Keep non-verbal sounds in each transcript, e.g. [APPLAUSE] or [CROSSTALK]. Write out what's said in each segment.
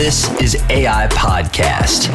This is AI Podcast,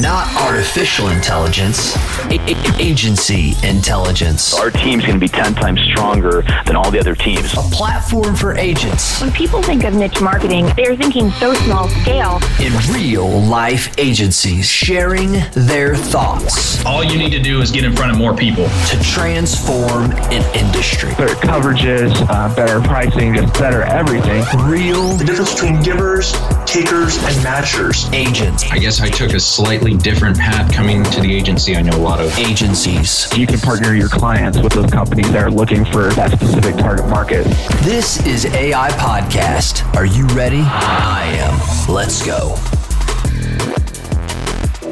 not artificial intelligence, a- a- agency intelligence. Our team's going to be 10 times stronger than all the other teams. A platform for agents When people think of niche marketing, they're thinking so small scale. in real life agencies sharing their thoughts All you need to do is get in front of more people. to transform an industry. better coverages, uh, better pricing, just better everything. Real the difference between givers, takers, and matchers. agents, I guess I took a slightly different path coming to the agency I know a lot of. agencies. You can partner your clients with those companies that are looking for that specific target market. This is AI Podcast. Are you ready? I am. Let's go.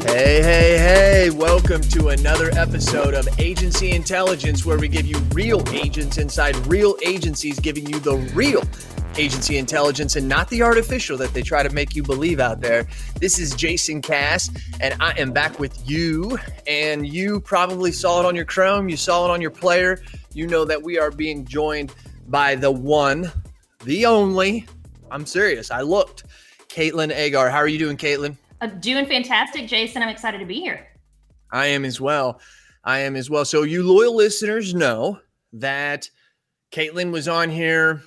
Hey, hey, hey, welcome to another episode of Agency Intelligence, where we give you real agents inside real agencies, giving you the real agency intelligence and not the artificial that they try to make you believe out there. This is Jason Cass, and I am back with you. And you probably saw it on your Chrome, you saw it on your player. You know that we are being joined by the one, the only, I'm serious, I looked, Caitlin Agar. How are you doing, Caitlin? Uh, doing fantastic, Jason. I'm excited to be here. I am as well. I am as well. So you loyal listeners know that Caitlin was on here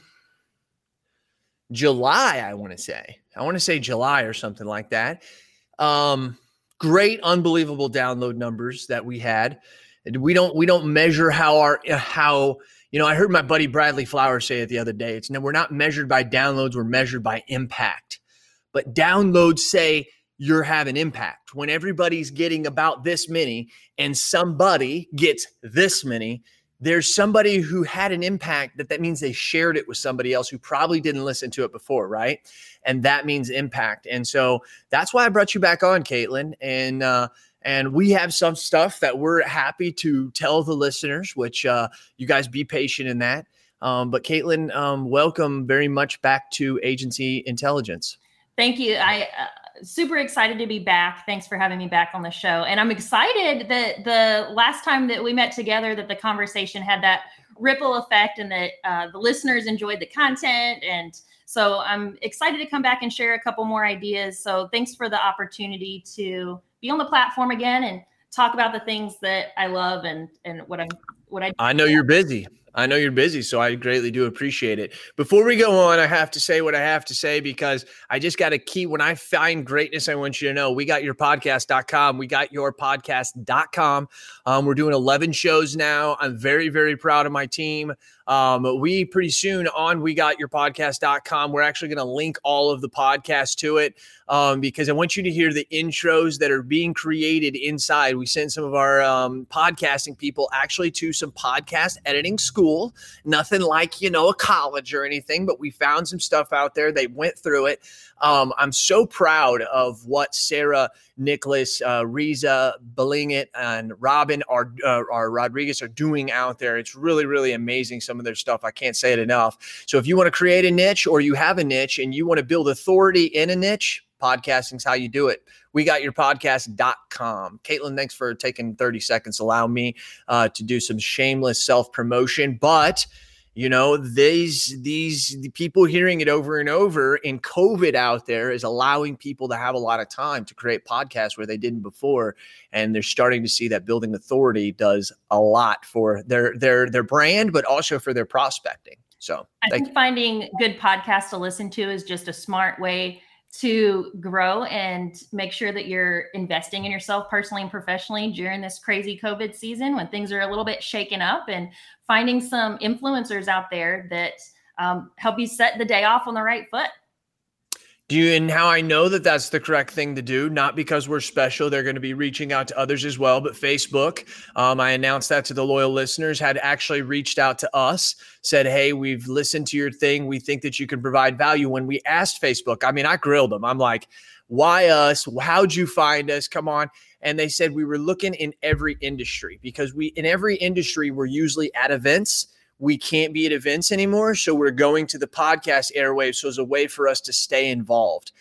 July, I want to say. I want to say July or something like that. Um, great, unbelievable download numbers that we had. We don't we don't measure how our how you know I heard my buddy Bradley Flowers say it the other day. It's no, we're not measured by downloads, we're measured by impact. But downloads say you're having impact. When everybody's getting about this many and somebody gets this many, there's somebody who had an impact that that means they shared it with somebody else who probably didn't listen to it before, right? And that means impact. And so that's why I brought you back on, Caitlin. And uh, and we have some stuff that we're happy to tell the listeners, which uh, you guys be patient in that. Um, but Caitlin, um, welcome very much back to Agency Intelligence. Thank you. I uh, super excited to be back. Thanks for having me back on the show. And I'm excited that the last time that we met together, that the conversation had that ripple effect, and that uh, the listeners enjoyed the content. And so I'm excited to come back and share a couple more ideas. So thanks for the opportunity to be on the platform again and talk about the things that I love and and what I'm what I. I know you're busy. I know you're busy, so I greatly do appreciate it. Before we go on, I have to say what I have to say because I just got a key. When I find greatness, I want you to know we got your podcast.com. We got your podcast.com. Um, we're doing 11 shows now. I'm very, very proud of my team. Um, we pretty soon on we got your podcast.com. We're actually going to link all of the podcasts to it um, because I want you to hear the intros that are being created inside. We send some of our um, podcasting people actually to some podcast editing school. Nothing like, you know, a college or anything, but we found some stuff out there. They went through it. Um, I'm so proud of what Sarah, Nicholas, uh, Riza, Belingit, and Robin are, uh, are Rodriguez are doing out there. It's really, really amazing. Some of their stuff. I can't say it enough. So if you want to create a niche or you have a niche and you want to build authority in a niche, podcasting's how you do it. We got your podcast.com. Caitlin, thanks for taking 30 seconds. Allow me uh, to do some shameless self promotion, but you know these these the people hearing it over and over in covid out there is allowing people to have a lot of time to create podcasts where they didn't before and they're starting to see that building authority does a lot for their their their brand but also for their prospecting so I think finding good podcasts to listen to is just a smart way to grow and make sure that you're investing in yourself personally and professionally during this crazy COVID season when things are a little bit shaken up and finding some influencers out there that um, help you set the day off on the right foot. Do you and how I know that that's the correct thing to do? Not because we're special. They're going to be reaching out to others as well. But Facebook, um, I announced that to the loyal listeners, had actually reached out to us, said, "Hey, we've listened to your thing. We think that you can provide value." When we asked Facebook, I mean, I grilled them. I'm like, "Why us? How'd you find us? Come on!" And they said we were looking in every industry because we in every industry we're usually at events we can't be at events anymore. So we're going to the podcast airwaves. So it's a way for us to stay involved.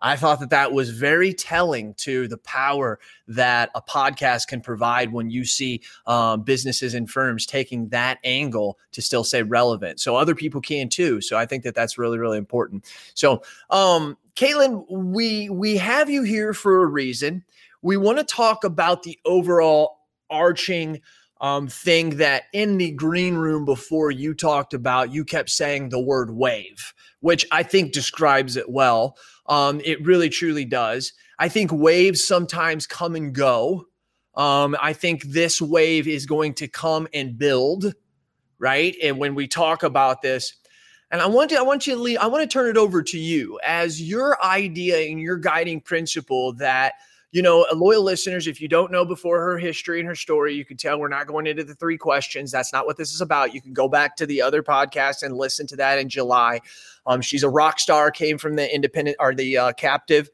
I thought that that was very telling to the power that a podcast can provide when you see um, businesses and firms taking that angle to still stay relevant. So other people can too. So I think that that's really, really important. So, um, Caitlin, we we have you here for a reason. We want to talk about the overall arching um, thing that in the green room before you talked about, you kept saying the word wave, which I think describes it well. Um, it really truly does. I think waves sometimes come and go. Um, I think this wave is going to come and build, right? And when we talk about this, and I want to, I want you to leave, I want to turn it over to you as your idea and your guiding principle that you know, loyal listeners, if you don't know before her history and her story, you can tell we're not going into the three questions. That's not what this is about. You can go back to the other podcast and listen to that in July. Um, she's a rock star, came from the independent or the uh, captive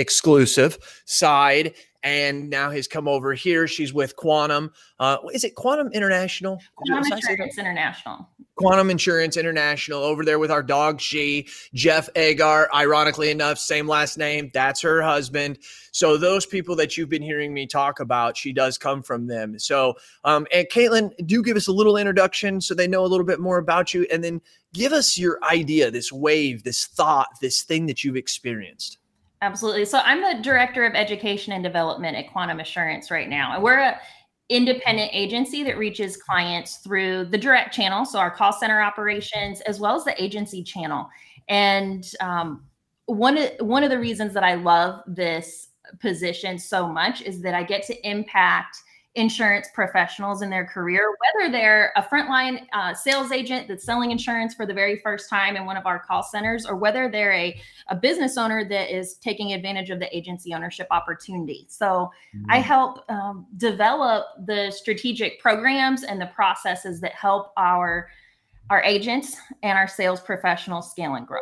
exclusive side and now he's come over here. She's with Quantum. Uh, is it Quantum International? Quantum Insurance International. Quantum Insurance International over there with our dog She, Jeff Agar, ironically enough, same last name. That's her husband. So those people that you've been hearing me talk about, she does come from them. So, um, and Caitlin, do give us a little introduction so they know a little bit more about you, and then give us your idea, this wave, this thought, this thing that you've experienced. Absolutely. So I'm the director of education and development at Quantum Assurance right now. And we're a independent agency that reaches clients through the direct channel, so our call center operations, as well as the agency channel. And um, one of one of the reasons that I love this position so much is that I get to impact insurance professionals in their career, whether they're a frontline uh, sales agent that's selling insurance for the very first time in one of our call centers, or whether they're a, a business owner that is taking advantage of the agency ownership opportunity. So mm-hmm. I help um, develop the strategic programs and the processes that help our our agents and our sales professionals scale and grow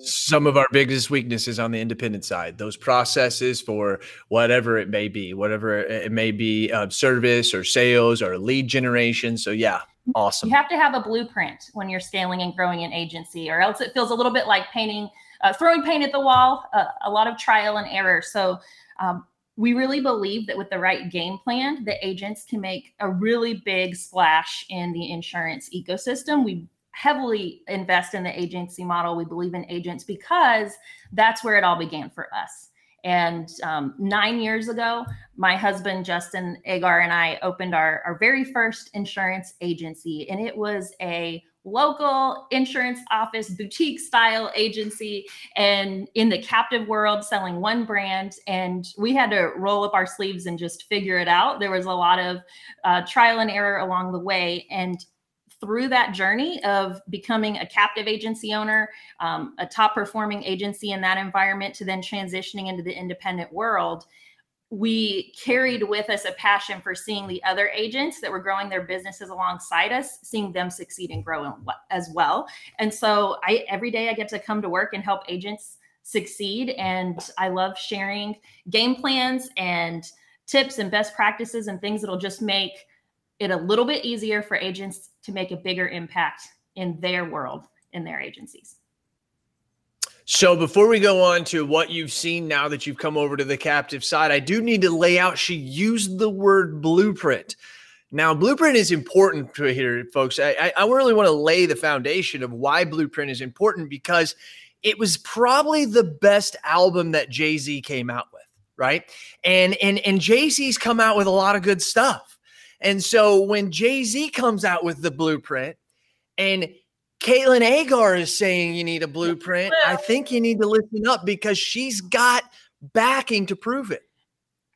some of our biggest weaknesses on the independent side. Those processes for whatever it may be whatever it may be uh, service or sales or lead generation. So yeah awesome. You have to have a blueprint when you're scaling and growing an agency or else it feels a little bit like painting uh, throwing paint at the wall uh, a lot of trial and error. So um, we really believe that with the right game plan, the agents can make a really big splash in the insurance ecosystem. We heavily invest in the agency model. We believe in agents because that's where it all began for us. And um, nine years ago, my husband, Justin Agar, and I opened our, our very first insurance agency. And it was a local insurance office, boutique style agency, and in the captive world, selling one brand. And we had to roll up our sleeves and just figure it out. There was a lot of uh, trial and error along the way. And through that journey of becoming a captive agency owner, um, a top performing agency in that environment, to then transitioning into the independent world, we carried with us a passion for seeing the other agents that were growing their businesses alongside us, seeing them succeed and grow as well. And so I every day I get to come to work and help agents succeed. And I love sharing game plans and tips and best practices and things that'll just make it a little bit easier for agents to make a bigger impact in their world, in their agencies. So before we go on to what you've seen now that you've come over to the captive side, I do need to lay out. She used the word blueprint. Now, blueprint is important to here, folks. I, I really want to lay the foundation of why blueprint is important because it was probably the best album that Jay Z came out with, right? And and and Jay Z's come out with a lot of good stuff. And so when Jay Z comes out with the blueprint and Caitlin Agar is saying you need a blueprint, I think you need to listen up because she's got backing to prove it.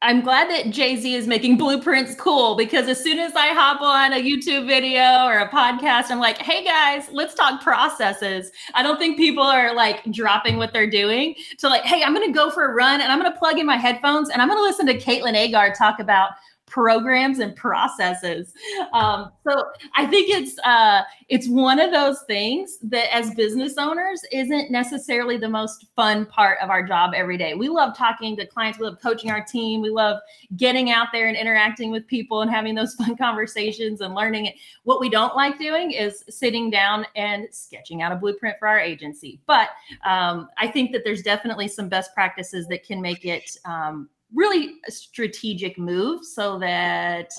I'm glad that Jay Z is making blueprints cool because as soon as I hop on a YouTube video or a podcast, I'm like, hey guys, let's talk processes. I don't think people are like dropping what they're doing to like, hey, I'm going to go for a run and I'm going to plug in my headphones and I'm going to listen to Caitlin Agar talk about programs and processes. Um, so I think it's uh, it's one of those things that as business owners isn't necessarily the most fun part of our job every day. We love talking to clients, we love coaching our team, we love getting out there and interacting with people and having those [LAUGHS] fun conversations and learning it. What we don't like doing is sitting down and sketching out a blueprint for our agency. But um, I think that there's definitely some best practices that can make it um, really a strategic move so that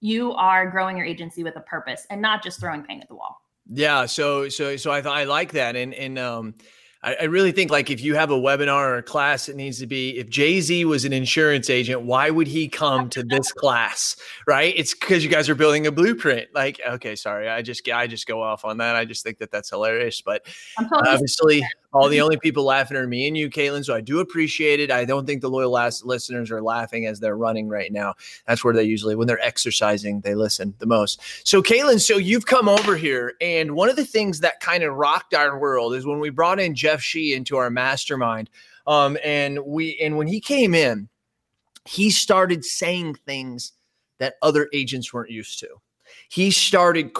you are growing your agency with a purpose and not just throwing paint at the wall. Yeah. So, so, so I I like that. And, and, um, I, I really think like if you have a webinar or a class, it needs to be if Jay Z was an insurance agent, why would he come to this class? Right? It's because you guys are building a blueprint. Like, okay, sorry, I just I just go off on that. I just think that that's hilarious. But obviously, all the only people laughing are me and you, Caitlin. So I do appreciate it. I don't think the loyal last listeners are laughing as they're running right now. That's where they usually, when they're exercising, they listen the most. So, Caitlin, so you've come over here, and one of the things that kind of rocked our world is when we brought in Jeff Shee into our mastermind. Um, and we and when he came in, he started saying things that other agents weren't used to he started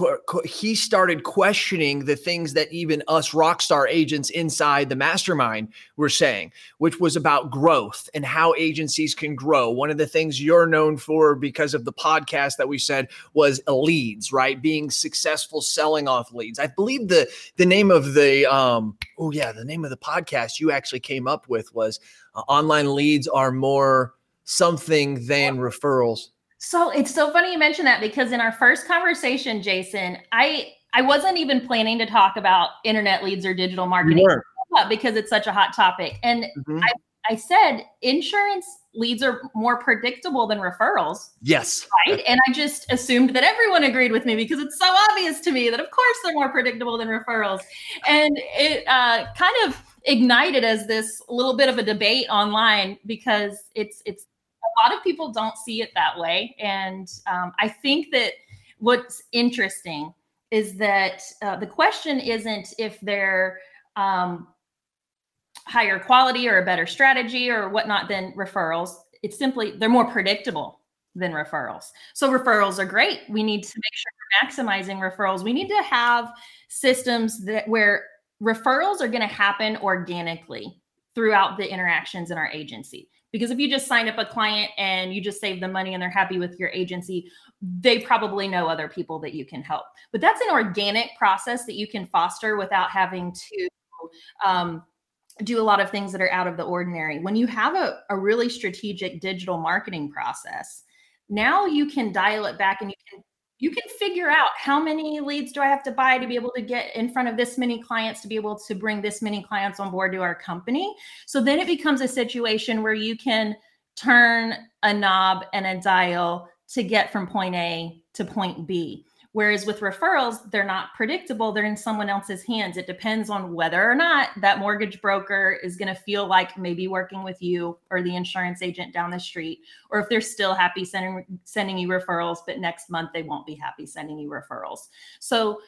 he started questioning the things that even us rockstar agents inside the mastermind were saying which was about growth and how agencies can grow. One of the things you're known for because of the podcast that we said was leads right? Being successful selling off leads. I believe the the name of the um oh yeah the name of the podcast you actually came up with was uh, online leads are more something than referrals so it's so funny you mentioned that because in our first conversation, Jason, I I wasn't even planning to talk about internet leads or digital marketing because it's such a hot topic. And mm-hmm. I, I said insurance leads are more predictable than referrals. Yes. Right. And I just assumed that everyone agreed with me because it's so obvious to me that, of course, they're more predictable than referrals. And it uh, kind of ignited as this little bit of a debate online because it's it's lot of people don't see it that way. And um, I think that what's interesting is that uh, the question isn't if they're um, higher quality or a better strategy or whatnot than referrals. It's simply they're more predictable than referrals. So referrals are great. We need to make sure we're maximizing referrals. We need to have systems that where referrals are going to happen organically throughout the interactions in our agency. Because if you just sign up a client and you just save them money and they're happy with your agency, they probably know other people that you can help. But that's an organic process that you can foster without having to um, do a lot of things that are out of the ordinary. When you have a, a really strategic digital marketing process, now you can dial it back and you can you can figure out how many leads do I have to buy to be able to get in front of this many clients to be able to bring this many clients on board to our company. So then it becomes a situation where you can turn a knob and a dial to get from point A to point B. Whereas with referrals, they're not predictable. They're in someone else's hands. It depends on whether or not that mortgage broker is going to feel like maybe working with you or the insurance agent down the street, or if they're still happy sending sending you referrals, but next month they won't be happy sending you referrals. So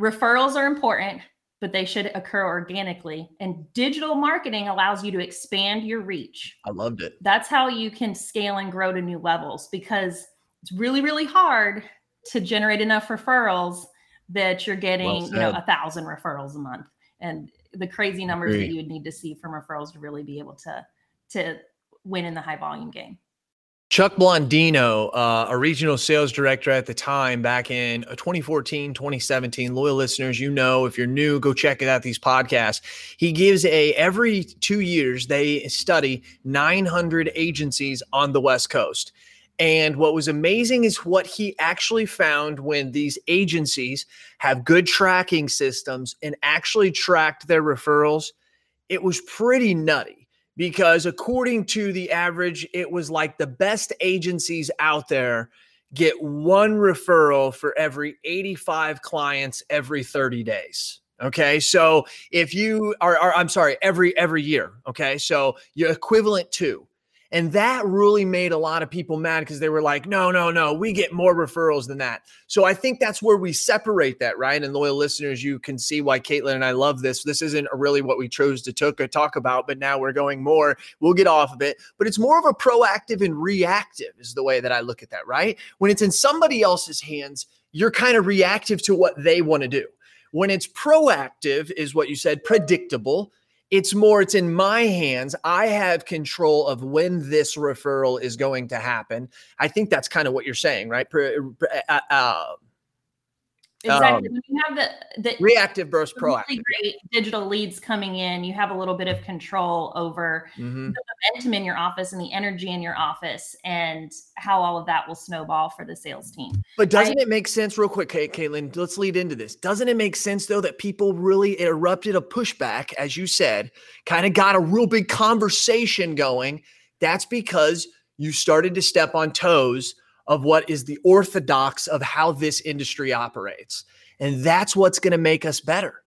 referrals are important, but they should occur organically. And digital marketing allows you to expand your reach. I loved it. That's how you can scale and grow to new levels because it's really, really hard to generate enough referrals that you're getting, well you know, a thousand referrals a month. And the crazy numbers that you would need to see from referrals to really be able to to win in the high volume game. Chuck Blondino, uh, a regional sales director at the time back in uh, 2014, 2017. Loyal listeners, you know, if you're new, go check it out these podcasts. He gives a every two years, they study 900 agencies on the West Coast. And what was amazing is what he actually found when these agencies have good tracking systems and actually tracked their referrals. It was pretty nutty because, according to the average, it was like the best agencies out there get one referral for every 85 clients every 30 days. Okay. So if you are, are, I'm sorry, every every year. Okay. So you're equivalent to and that really made a lot of people mad because they were like, no, no, no, we get more referrals than that. So I think that's where we separate that, right? And loyal listeners, you can see why Caitlin and I love this. This isn't really what we chose to took, uh, talk about, but now we're going more. We'll get off of it, but it's more of a proactive and reactive, is the way that I look at that, right? When it's in somebody else's hands, you're kind of reactive to what they want to do. When it's proactive, is what you said, predictable it's more, it's in my hands. I have control of when this referral is going to happen. I think that's kind of what you're saying, right? Uh, uh, Exactly. Um, when you have the, the reactive versus really proactive. great digital leads coming in, you have a little bit of control over Mhm. the momentum in your office and the energy in your office and how all of that will snowball for the sales team. But doesn't it make sense, real quick, Kate, Caitlin? Let's lead into this. Doesn't it make sense though that people really erupted a pushback, as you said, kind of got a real big conversation going? That's because you started to step on toes of what is the orthodox of how this industry operates. And that's what's going to make us better.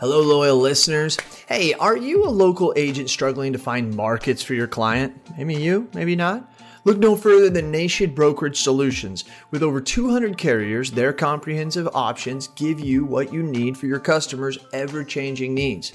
Hello, loyal listeners. Hey, are you a local agent struggling to find markets for your client? Maybe you, maybe not. Look no further than Nation Brokerage Solutions. With over 200 carriers, their comprehensive options give you what you need for your customers' ever changing needs.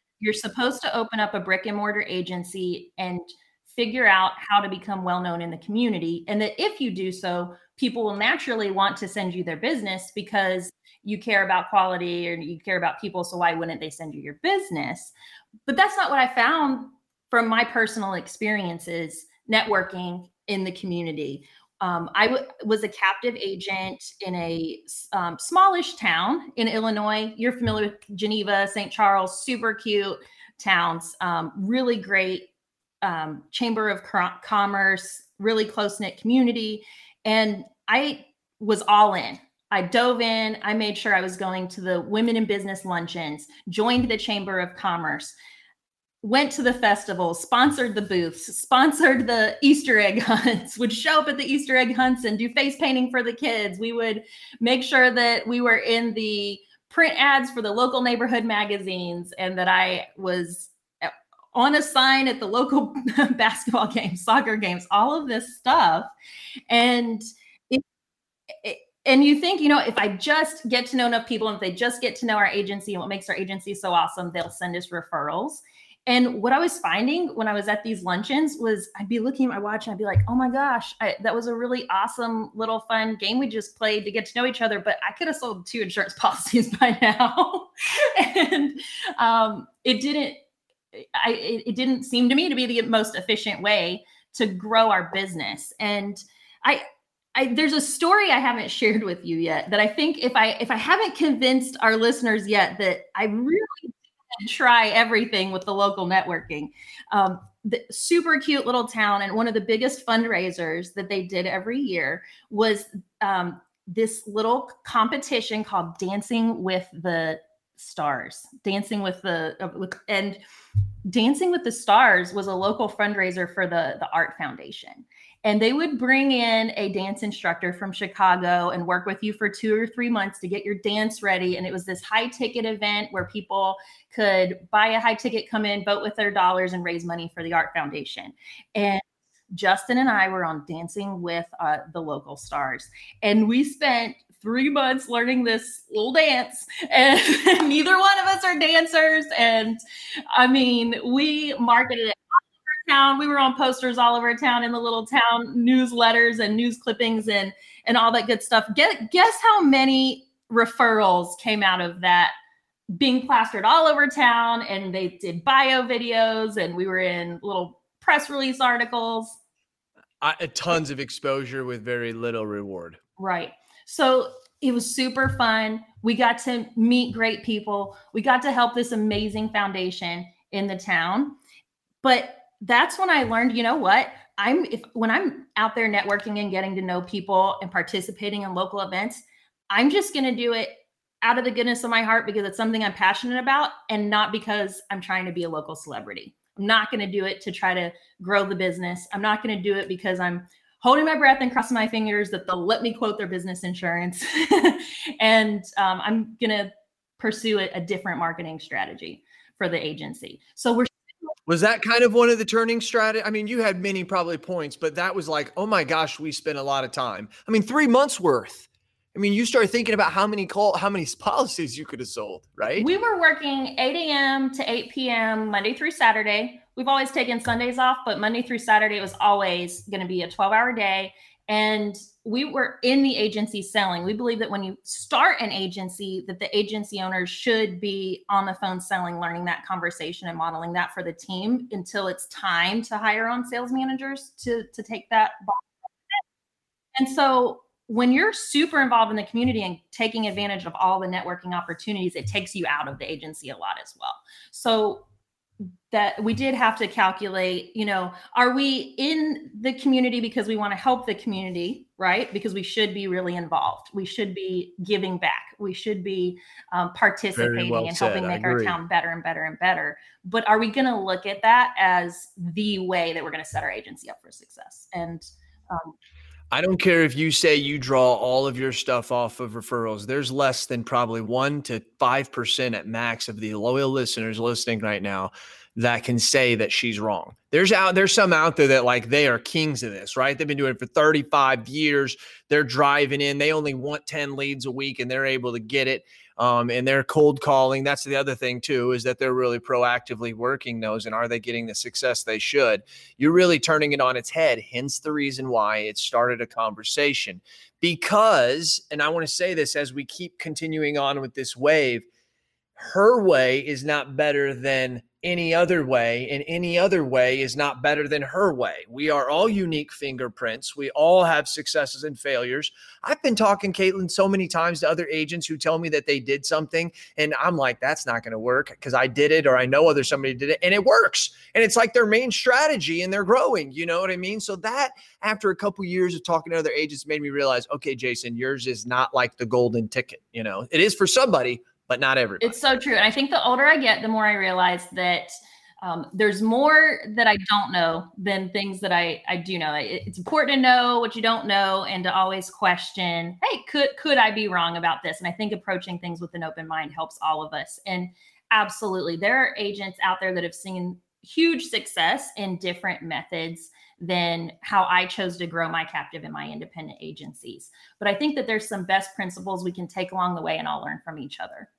you're supposed to open up a brick and mortar agency and figure out how to become well known in the community and that if you do so people will naturally want to send you their business because you care about quality or you care about people so why wouldn't they send you your business? But that's not what i found from my personal experiences networking in the community um, I w- was a captive agent in a um, smallish town in Illinois. You're familiar with Geneva, St. Charles, super cute towns, um, really great um, chamber of Co- commerce, really close knit community. And I was all in. I dove in. I made sure I was going to the women in business luncheons, joined the chamber of commerce, went to the festival, sponsored the booths, sponsored the Easter egg [LAUGHS] hunts, would show up at the Easter egg hunts and do face painting for the kids. We would make sure that we were in the print ads for the local neighborhood magazines and that I was uh, on a sign at the local [LAUGHS] basketball games, soccer games, all of this stuff. And it, it and you think, you know, if I just get to know enough people and if they just get to know our agency and what makes our agency so awesome, they'll send us referrals. And what I was finding when I was at these luncheons was I'd be looking at my watch and I'd be like, oh my gosh, I, that was a really awesome little fun game we just played to get to know each other. But I could have sold two insurance [LAUGHS] policies by now. [LAUGHS] and um, it didn't, I, it, it didn't seem to me to be the most efficient way to grow our business. And I, I, there's a story I haven't shared with you yet that I think if I if I haven't convinced our listeners yet that I really try everything with the local networking. Um, the super cute little town, and one of the biggest fundraisers that they did every year was um, this little competition called Dancing with the Stars. Dancing with the uh, with, and Dancing with the Stars was a local fundraiser for the the Art Foundation and they would bring in a dance instructor from Chicago and work with you for two or three months to get your dance ready. And it was this high ticket event where people could buy a high ticket, come in, vote with their dollars, and raise money for the Art Foundation. And Justin and I were on Dancing with uh, the local stars, and we spent three months learning this little dance [LAUGHS] and neither one of us are dancers and i mean we marketed it town. We were on posters all over town in the little town newsletters and news clippings and and all that good stuff. Get guess how many referrals came out of that being plastered all over town and they did bio videos and we were in little press release articles. I, uh, tons of exposure with very little reward. Right. So it was super fun. We got to meet great people. We got to help this amazing foundation in the town. But that's when I learned, you know what? I'm if when I'm out there networking and getting to know people and participating in local events, I'm just going to do it out of the goodness of my heart because it's something I'm passionate about and not because I'm trying to be a local celebrity. I'm not going to do it to try to grow the business. I'm not going to do it because I'm holding my breath and crossing my fingers that they'll let me quote their business insurance. [LAUGHS] and um, I'm going to pursue a, a different marketing strategy for the agency. So we're was that kind of one of the turning strategy? I mean, you had many probably points, but that was like, oh my gosh, we spent a lot of time. I mean, three months worth. I mean, you start thinking about how many call, how many [LAUGHS] policies you could have sold, right? We were working 8 a.m. to 8 p.m. Monday through Saturday. We've always taken Sundays off, but Monday through Saturday was always going to be a 12 hour day. And we were in the agency selling. We believe that when you start an agency, that the agency owners should be on the phone selling, learning that conversation and modeling that for the team until it's time to hire on sales managers to to take that. And so when you're super involved in the community and taking advantage of all the networking opportunities, it takes you out of the agency a lot as well. So that we did have to calculate, you know, are we in the community because we want to help the community, right? Because we should be really involved. We should be giving back. We should be um, participating well and said. helping make our town better and better and better. But are we going to look at that as the way that we're going to set our agency up for success? And um, I don't care if you say you draw all of your stuff off of referrals. There's less than probably one to five percent at max of the loyal listeners listening right now that can say that she's wrong. There's out there's some out there that like they are kings of this, right? They've been doing it for 35 years. They're driving in. They only want 10 leads a week and they're able to get it. Um, and they're cold calling. That's the other thing too, is that they're really proactively working those. And are they getting the success they should? You're really turning it on its head. Hence the reason why it started a conversation. Because, and I want to say this as we keep continuing on with this wave, her way is not better than any other way, and any other way is not better than her way. We are all unique fingerprints. We all have successes and failures. I've been talking, Caitlin, so many times to other agents who tell me that they did something, and I'm like, that's not going to work because I did it, or I know other somebody did it, and it works. And it's like their main strategy, and they're growing. You know what I mean? So that, after a couple years of talking to other agents, made me realize, okay, Jason, yours is not like the golden ticket. You know, it is for somebody, but not everybody. It's so true. And I think the older I get, the more I realize that um, there's more that I don't know than things that I, I do know. It- it's important to know what you don't know and to always question, hey, could could I be wrong about this? And I think approaching things with an open mind helps all of us. And absolutely, there are agents out there that have seen huge success in different methods than how I chose to grow my captive in my independent agencies. But I think that there's some best principles we can take along the way and all learn from each other.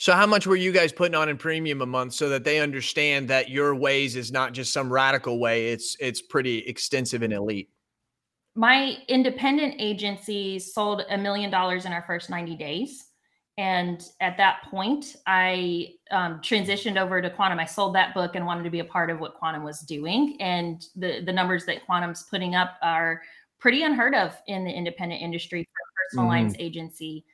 So how much were you guys putting on in premium a month so that they understand that your ways is not just some radical way, it's it's pretty extensive and elite. my independent agency sold a million dollars in our first 90 days and at that point i um, transitioned over to quantum i sold that book and wanted to be a part of what quantum was doing and the, the numbers that quantum's putting up are pretty unheard of in the independent industry for a personal Mhm. lines agency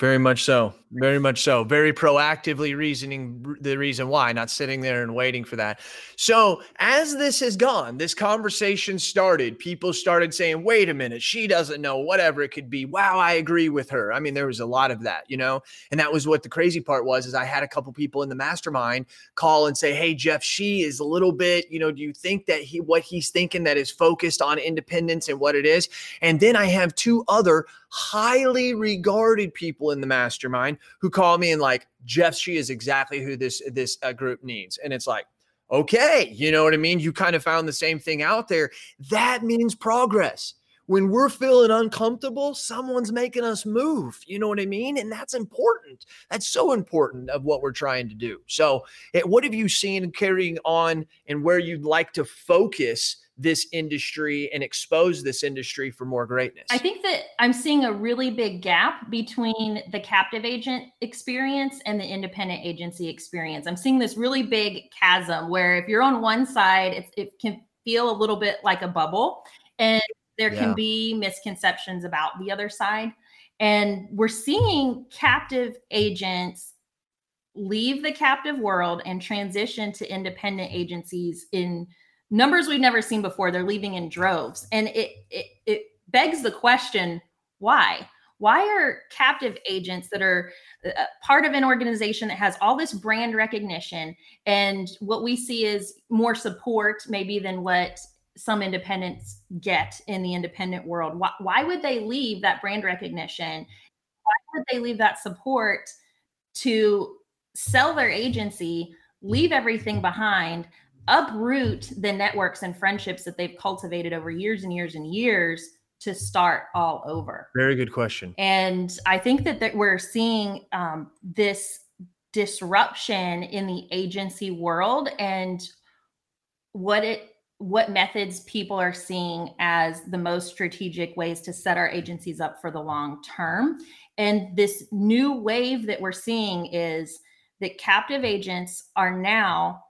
Very much so. Very much so. Very proactively reasoning the reason why, not sitting there and waiting for that. So, as this has gone, this conversation started, people started saying, wait a minute, she doesn't know, whatever it could be. Wow, I agree with her. I mean, there was a lot of that, you know? And that was what the crazy part was is I had a couple people in the mastermind call and say, "Hey Jeff, she is a little bit, you know, do you think that he what he's thinking that is focused on independence and what it is?" And then I have two other highly regarded people in the mastermind who call me and like, "Jeff, she is exactly who this this uh, group needs." And it's like, "Okay, you know what I mean? You kind of found the same thing out there. That means progress." When we're feeling uncomfortable, someone's making us move. You know what I mean? And that's important. That's so important of what we're trying to do. So, eh, what have you seen carrying on and where you'd like to focus this industry and expose this industry for more greatness? I think that I'm seeing a really big gap between the captive agent experience and the independent agency experience. I'm seeing this really big chasm where if you're on one side, it's, it can feel a little bit like a bubble, and there Yeah. can be misconceptions about the other side. And we're seeing captive agents leave the captive world and transition to independent agencies in numbers we've never seen before. They're leaving in droves. And it it, it begs the question, why? Why are captive agents that are uh, part of an organization that has all this brand recognition and what we see is more support maybe than what some independents get in the independent world? Why, why would they leave that brand recognition? Why would they leave that support to sell their agency, leave everything behind, uproot the networks and friendships that they've cultivated over years and years and years to start all over? Very good question. And I think that, that we're seeing um, this disruption in the agency world and what it what methods people are seeing as the most strategic ways to set our agencies up for the long term. And this new wave that we're seeing is that captive agents are now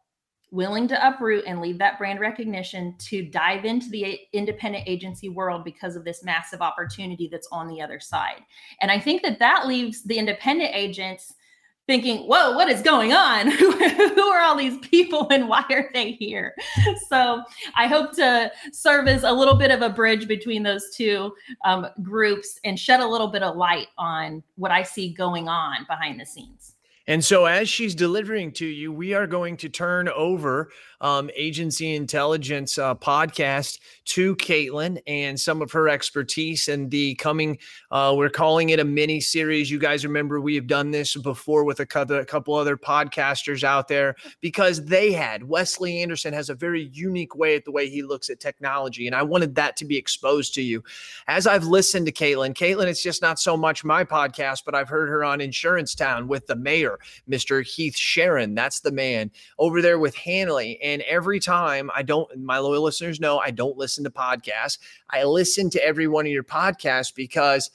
willing to uproot and leave that brand recognition to dive into the independent agency world because of this massive opportunity that's on the other side. And I think that that leaves the independent agents thinking, whoa, what is going on? [LAUGHS] Who are all these people and why are they here? So I hope to serve as a little bit of a bridge between those two um, groups and shed a little bit of light on what I see going on behind the scenes. And so, as she's delivering to you, we are going to turn over um, agency intelligence uh, podcast to Caitlin and some of her expertise and the coming. Uh, we're calling it a mini series. You guys remember we have done this before with a couple, a couple other podcasters out there because they had Wesley Anderson has a very unique way at the way he looks at technology, and I wanted that to be exposed to you. As I've listened to Caitlin, Caitlin, it's just not so much my podcast, but I've heard her on Insurance Town with the mayor, Mr. Heath Sharon. That's the man over there with Hanley and every time I don't, my loyal listeners know I don't listen to podcasts. I listen to every one of your podcasts because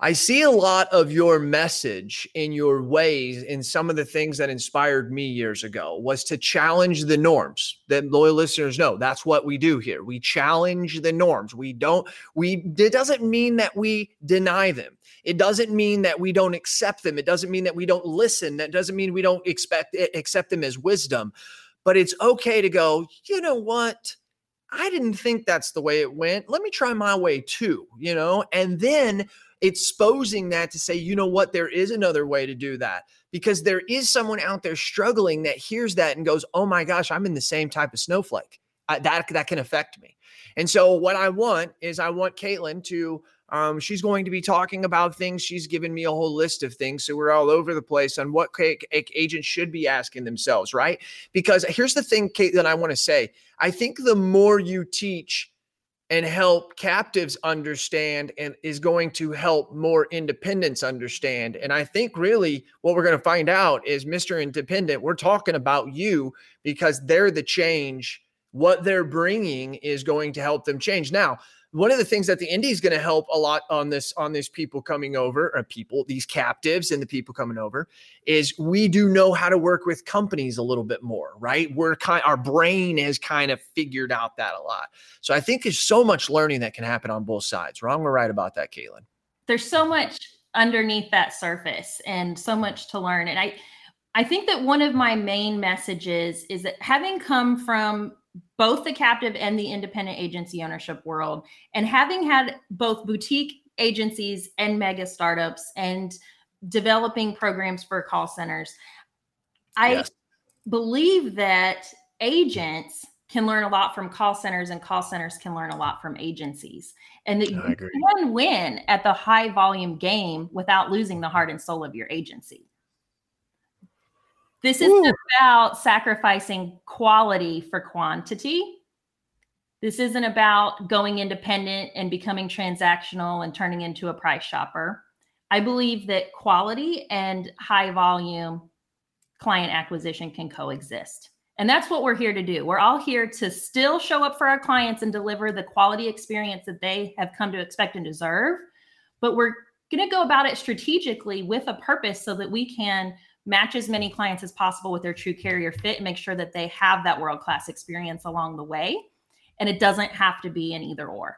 I see a lot of your message in your ways in some of the things that inspired me years ago was to challenge the norms that loyal listeners know that's what we do here. We challenge the norms. We don't, we, it doesn't mean that we deny them. It doesn't mean that we don't accept them. It doesn't mean that we don't listen. That doesn't mean we don't expect, eh, accept them as wisdom but it's okay to go, you know what? I didn't think that's the way it went. Let me try my way too, you know? And then exposing that to say, you know what, there is another way to do that because there is someone out there struggling that hears that and goes, oh my gosh, I'm in the same type of snowflake. I, that that can affect me. And so what I want is I want Caitlin to um, she's going to be talking about things. She's given me a whole list of things. So we're all over the place on what agents should be asking themselves, right? Because here's the thing, Kate, that I want to say. I think the more you teach and help captives understand and is going to help more independents understand. And I think really what we're going to find out is Mr. Independent, we're talking about you because they're the change. What they're bringing is going to help them change. Now, one of the things that the indie is going to help a lot on this on these people coming over or people these captives and the people coming over is we do know how to work with companies a little bit more right? We're kind our brain has kind of figured out that a lot. So i think there's so much learning that can happen on both sides. Wrong or right about that caitlin. There's so much underneath that surface and so much to learn and i i think that one of my main messages is that having come from both the captive and the independent agency ownership world. And having had both boutique agencies and mega startups and developing programs for call centers, I yes. believe that agents can learn a lot from call centers and call centers can learn a lot from agencies and that you can win at the high volume game without losing the heart and soul of your agency this isn't Ooh. about sacrificing quality for quantity. This isn't about going independent and becoming transactional and turning into a price shopper. I believe that quality and high volume client acquisition can coexist. And that's what we're here to do. We're all here to still show up for our clients and deliver the quality experience that they have come to expect and deserve. But we're going to go about it strategically with a purpose so that we can match as many clients as possible with their true carrier fit and make sure that they have that world class experience along the way. And it doesn't have to be an either or.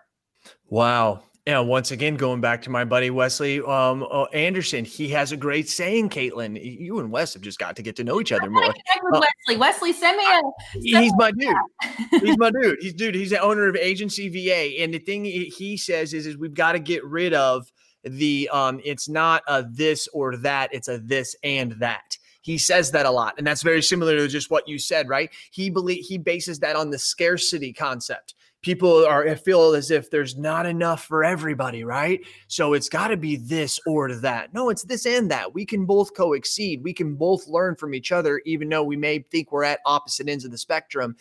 Wow. Yeah, once again, going back to my buddy Wesley um, uh, Anderson, he has a great saying. Caitlin, you and Wes have just got to get to know each other more. Uh, Wesley, Wesley, send me a. Send he's my dude. he's [LAUGHS] my dude. He's dude. He's the owner of Agency VA, and the thing he, he says is, is we've got to get rid of the um it's not a this or that it's a this and that. He says that a lot and that's very similar to just what you said right? He believe he bases that on the scarcity concept. People are feel as if there's not enough for everybody right? So it's got to be this or that. No it's this and that. We can both co-exceed. We can both learn from each other even though we may think we're at opposite ends of the spectrum.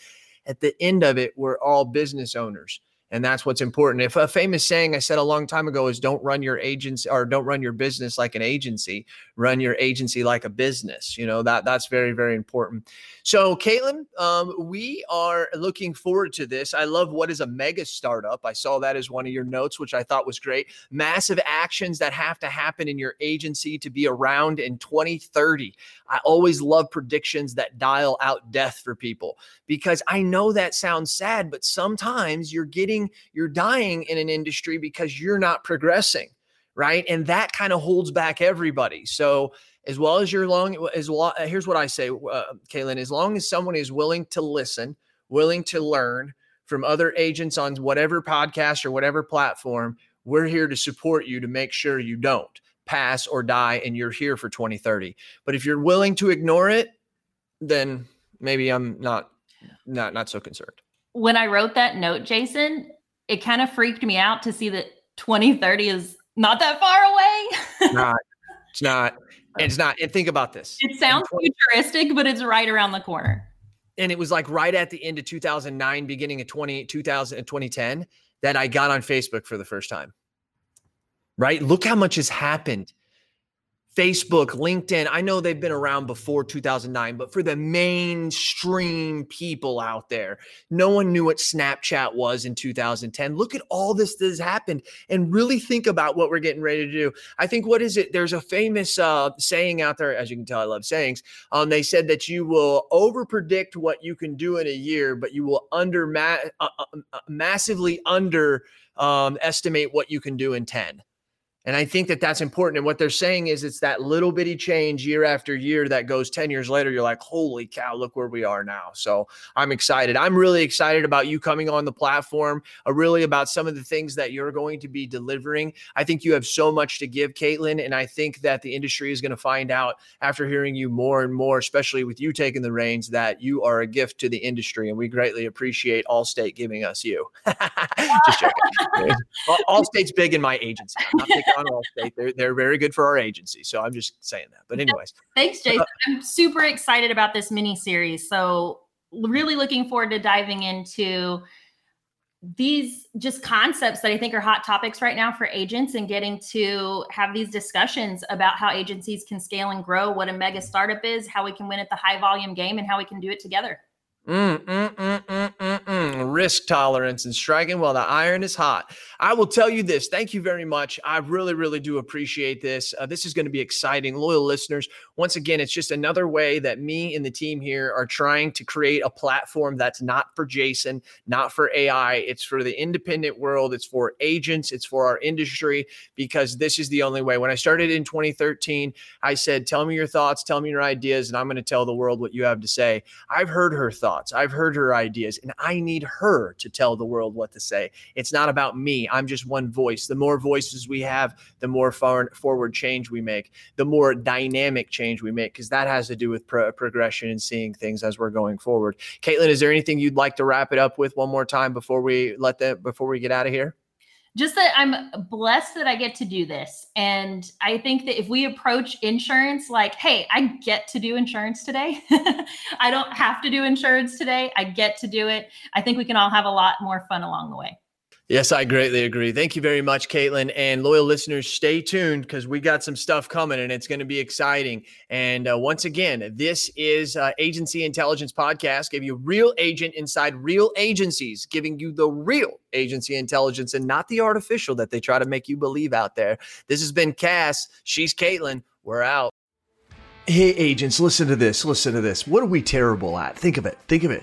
At the end of it we're all business owners And that's what's important. If a famous saying I said a long time ago is don't run your agency or don't run your business like an agency, run your agency like a business. You know, that that's very, very important. So, Caitlin, um, we are looking forward to this. I love what is a mega startup. I saw that as one of your notes, which I thought was great. Massive actions that have to happen in your agency to be around in 2030. I always love predictions that dial out death for people because I know that sounds sad, but sometimes you're getting, you're dying in an industry because you're not progressing, right? And that kind of holds back everybody. So, as well as you're long, as well, here's what I say, uh, Caitlin, as long as someone is willing to listen, willing to learn from other agents on whatever podcast or whatever platform, we're here to support you to make sure you don't pass or die and you're here for 2030. But if you're willing to ignore it, then maybe I'm not not not so concerned. When I wrote that note, Jason, it kind of freaked me out to see that 2030 is not that far away. [LAUGHS] not, it's not. It's not. And think about this. It sounds 20, futuristic, but it's right around the corner. And it was like right at the end of 2009, beginning of 20, 2000, uh, 2010 that I got on Facebook for the first time right? Look how much has happened. Facebook, LinkedIn, I know they've been around before 2009, but for the mainstream people out there, no one knew what Snapchat was in 2010. Look at all this that has happened and really think about what we're getting ready to do. I think, what is it? There's a famous uh, saying out there, as you can tell, I love sayings. Um, they said that you will over predict what you can do in a year, but you will under ma- uh, uh, uh massively under um, estimate what you can do in 10. And I think that that's important. And what they're saying is it's that little bitty change year after year that goes 10 years later. You're like, holy cow, look where we are now. So I'm excited. I'm really excited about you coming on the platform, uh, really about some of the things that you're going to be delivering. I think you have so much to give, Caitlin. And I think that the industry is going to find out after hearing you more and more, especially with you taking the reins, that you are a gift to the industry. And we greatly appreciate Allstate giving us you. [LAUGHS] Just joking. [LAUGHS] Allstate's big in my agency. On Allstate. They're they're very good for our agency. So I'm just saying that. But anyways, thanks, Jason. Uh, I'm super excited about this mini series. So really looking forward to diving into these just concepts that I think are hot topics right now for agents and getting to have these discussions about how agencies can scale and grow, what a mega startup is, how we can win at the high volume game, and how we can do it together. Mm, mm, mm, mm, mm, mm, Risk tolerance and striking while the iron is hot. I will tell you this. Thank you very much. I really, really do appreciate this. Uh, this is going to be exciting. Loyal listeners, once again, it's just another way that me and the team here are trying to create a platform that's not for Jason, not for AI. It's for the independent world. It's for agents. It's for our industry because this is the only way. When I started in 2013, I said, Tell me your thoughts, tell me your ideas, and I'm going to tell the world what you have to say. I've heard her thoughts thoughts. I've heard her ideas, and I need her to tell the world what to say. It's not about me. I'm just one voice. The more voices we have, the more far forward change we make, the more dynamic change we make, because that has to do with pro- progression and seeing things as we're going forward. Caitlin, is there anything you'd like to wrap it up with one more time before we let that before we get out of here? Just that I'm blessed that I get to do this. And I think that if we approach insurance like, hey, I get to do insurance today, [LAUGHS] I don't have to do insurance today, I get to do it. I think we can all have a lot more fun along the way. Yes, I greatly agree. Thank you very much, Caitlin. And loyal listeners, stay tuned because we got some stuff coming and it's going to be exciting. And uh, once again, this is uh, Agency Intelligence Podcast, give you real agent inside real agencies, giving you the real agency intelligence and not the artificial that they try to make you believe out there. This has been Cass. She's Caitlin. We're out. Hey, agents, listen to this. Listen to this. What are we terrible at? Think of it. Think of it